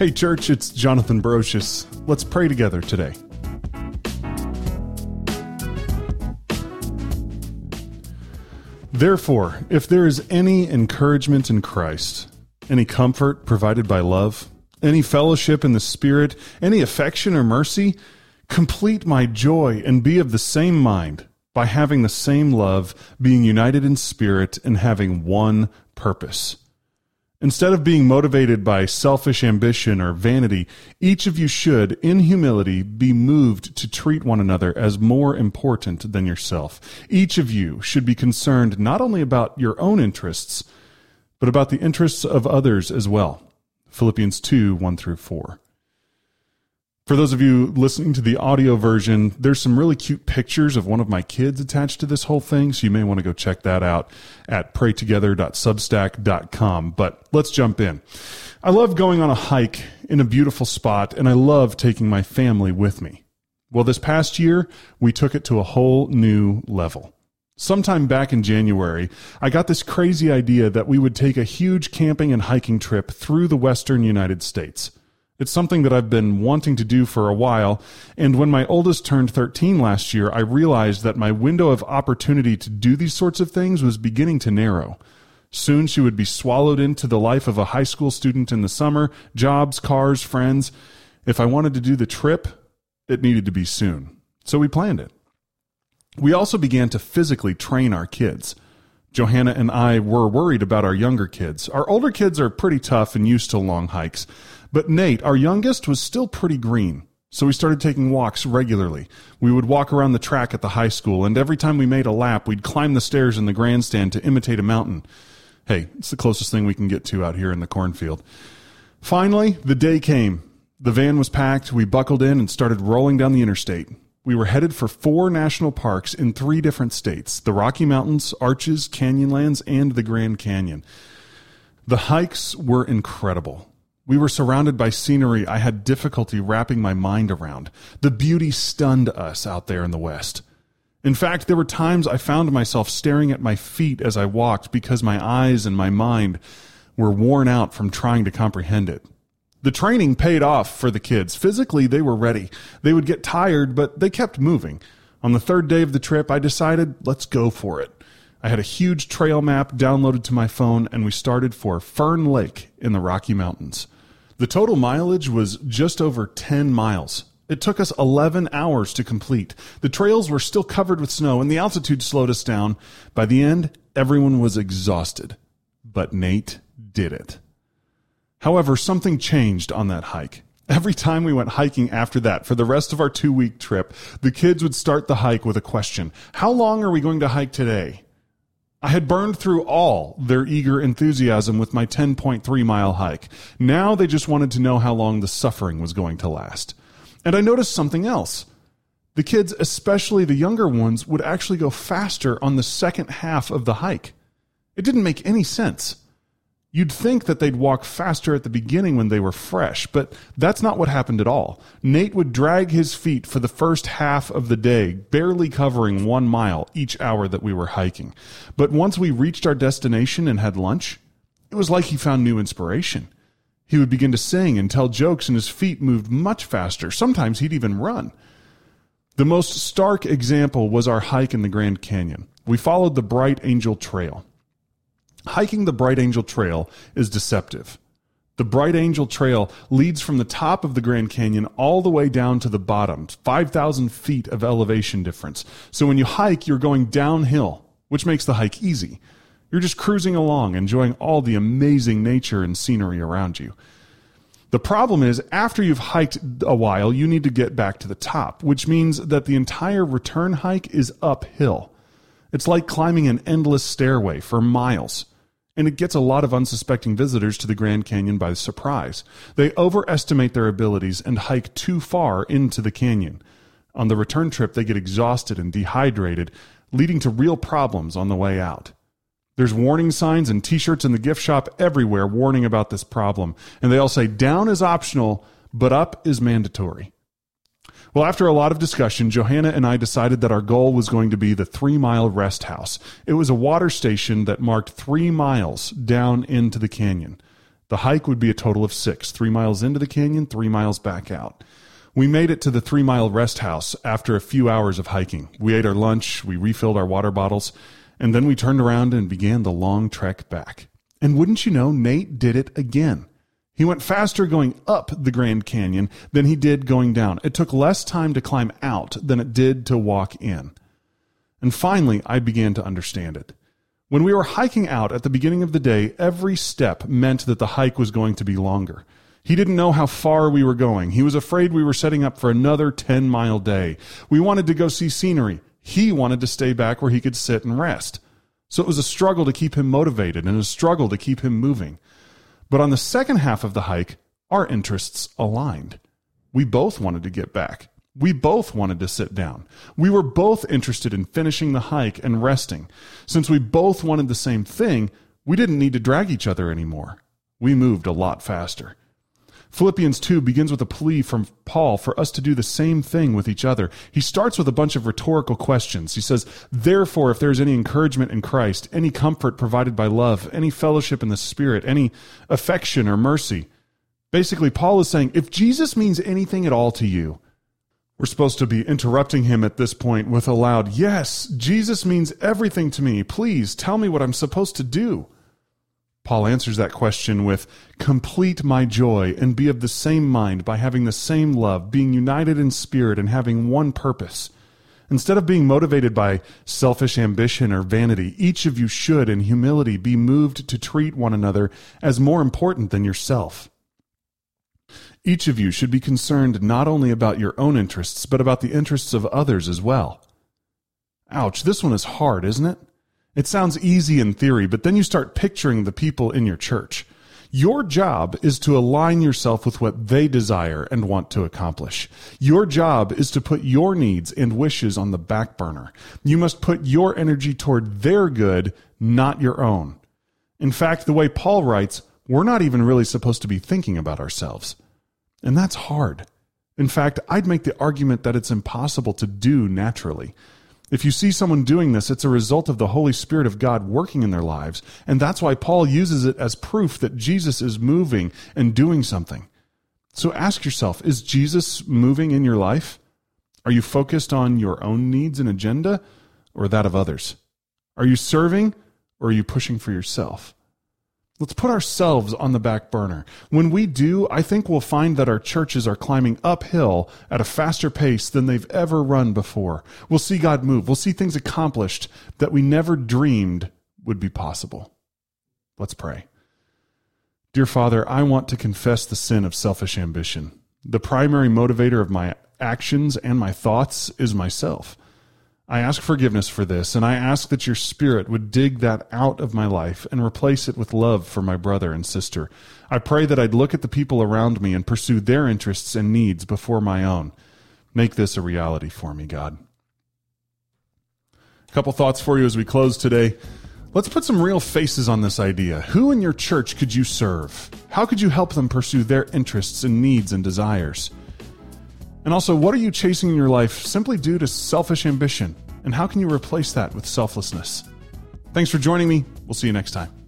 Hey, church, it's Jonathan Brocious. Let's pray together today. Therefore, if there is any encouragement in Christ, any comfort provided by love, any fellowship in the Spirit, any affection or mercy, complete my joy and be of the same mind, by having the same love, being united in spirit, and having one purpose. Instead of being motivated by selfish ambition or vanity, each of you should, in humility, be moved to treat one another as more important than yourself. Each of you should be concerned not only about your own interests, but about the interests of others as well. Philippians 2 1 through 4. For those of you listening to the audio version, there's some really cute pictures of one of my kids attached to this whole thing, so you may want to go check that out at praytogether.substack.com. But let's jump in. I love going on a hike in a beautiful spot, and I love taking my family with me. Well, this past year, we took it to a whole new level. Sometime back in January, I got this crazy idea that we would take a huge camping and hiking trip through the western United States. It's something that I've been wanting to do for a while, and when my oldest turned 13 last year, I realized that my window of opportunity to do these sorts of things was beginning to narrow. Soon she would be swallowed into the life of a high school student in the summer, jobs, cars, friends. If I wanted to do the trip, it needed to be soon. So we planned it. We also began to physically train our kids. Johanna and I were worried about our younger kids. Our older kids are pretty tough and used to long hikes. But Nate, our youngest, was still pretty green. So we started taking walks regularly. We would walk around the track at the high school, and every time we made a lap, we'd climb the stairs in the grandstand to imitate a mountain. Hey, it's the closest thing we can get to out here in the cornfield. Finally, the day came. The van was packed, we buckled in, and started rolling down the interstate. We were headed for four national parks in three different states the Rocky Mountains, Arches, Canyonlands, and the Grand Canyon. The hikes were incredible. We were surrounded by scenery I had difficulty wrapping my mind around. The beauty stunned us out there in the West. In fact, there were times I found myself staring at my feet as I walked because my eyes and my mind were worn out from trying to comprehend it. The training paid off for the kids. Physically, they were ready. They would get tired, but they kept moving. On the third day of the trip, I decided, let's go for it. I had a huge trail map downloaded to my phone, and we started for Fern Lake in the Rocky Mountains. The total mileage was just over 10 miles. It took us 11 hours to complete. The trails were still covered with snow and the altitude slowed us down. By the end, everyone was exhausted. But Nate did it. However, something changed on that hike. Every time we went hiking after that, for the rest of our two week trip, the kids would start the hike with a question How long are we going to hike today? I had burned through all their eager enthusiasm with my 10.3 mile hike. Now they just wanted to know how long the suffering was going to last. And I noticed something else. The kids, especially the younger ones, would actually go faster on the second half of the hike. It didn't make any sense. You'd think that they'd walk faster at the beginning when they were fresh, but that's not what happened at all. Nate would drag his feet for the first half of the day, barely covering one mile each hour that we were hiking. But once we reached our destination and had lunch, it was like he found new inspiration. He would begin to sing and tell jokes, and his feet moved much faster. Sometimes he'd even run. The most stark example was our hike in the Grand Canyon. We followed the Bright Angel Trail. Hiking the Bright Angel Trail is deceptive. The Bright Angel Trail leads from the top of the Grand Canyon all the way down to the bottom, 5,000 feet of elevation difference. So when you hike, you're going downhill, which makes the hike easy. You're just cruising along, enjoying all the amazing nature and scenery around you. The problem is, after you've hiked a while, you need to get back to the top, which means that the entire return hike is uphill. It's like climbing an endless stairway for miles and it gets a lot of unsuspecting visitors to the Grand Canyon by surprise. They overestimate their abilities and hike too far into the canyon. On the return trip, they get exhausted and dehydrated, leading to real problems on the way out. There's warning signs and t shirts in the gift shop everywhere warning about this problem, and they all say down is optional, but up is mandatory. Well, after a lot of discussion, Johanna and I decided that our goal was going to be the Three Mile Rest House. It was a water station that marked three miles down into the canyon. The hike would be a total of six three miles into the canyon, three miles back out. We made it to the three mile rest house after a few hours of hiking. We ate our lunch, we refilled our water bottles, and then we turned around and began the long trek back. And wouldn't you know, Nate did it again. He went faster going up the Grand Canyon than he did going down. It took less time to climb out than it did to walk in. And finally, I began to understand it. When we were hiking out at the beginning of the day, every step meant that the hike was going to be longer. He didn't know how far we were going. He was afraid we were setting up for another 10 mile day. We wanted to go see scenery. He wanted to stay back where he could sit and rest. So it was a struggle to keep him motivated and a struggle to keep him moving. But on the second half of the hike, our interests aligned. We both wanted to get back. We both wanted to sit down. We were both interested in finishing the hike and resting. Since we both wanted the same thing, we didn't need to drag each other anymore. We moved a lot faster. Philippians 2 begins with a plea from Paul for us to do the same thing with each other. He starts with a bunch of rhetorical questions. He says, Therefore, if there is any encouragement in Christ, any comfort provided by love, any fellowship in the Spirit, any affection or mercy. Basically, Paul is saying, if Jesus means anything at all to you, we're supposed to be interrupting him at this point with a loud, Yes, Jesus means everything to me. Please tell me what I'm supposed to do. Paul answers that question with complete my joy and be of the same mind by having the same love, being united in spirit and having one purpose. Instead of being motivated by selfish ambition or vanity, each of you should, in humility, be moved to treat one another as more important than yourself. Each of you should be concerned not only about your own interests, but about the interests of others as well. Ouch, this one is hard, isn't it? It sounds easy in theory, but then you start picturing the people in your church. Your job is to align yourself with what they desire and want to accomplish. Your job is to put your needs and wishes on the back burner. You must put your energy toward their good, not your own. In fact, the way Paul writes, we're not even really supposed to be thinking about ourselves. And that's hard. In fact, I'd make the argument that it's impossible to do naturally. If you see someone doing this, it's a result of the Holy Spirit of God working in their lives. And that's why Paul uses it as proof that Jesus is moving and doing something. So ask yourself is Jesus moving in your life? Are you focused on your own needs and agenda or that of others? Are you serving or are you pushing for yourself? Let's put ourselves on the back burner. When we do, I think we'll find that our churches are climbing uphill at a faster pace than they've ever run before. We'll see God move. We'll see things accomplished that we never dreamed would be possible. Let's pray. Dear Father, I want to confess the sin of selfish ambition. The primary motivator of my actions and my thoughts is myself. I ask forgiveness for this, and I ask that your Spirit would dig that out of my life and replace it with love for my brother and sister. I pray that I'd look at the people around me and pursue their interests and needs before my own. Make this a reality for me, God. A couple thoughts for you as we close today. Let's put some real faces on this idea. Who in your church could you serve? How could you help them pursue their interests and needs and desires? And also, what are you chasing in your life simply due to selfish ambition? And how can you replace that with selflessness? Thanks for joining me. We'll see you next time.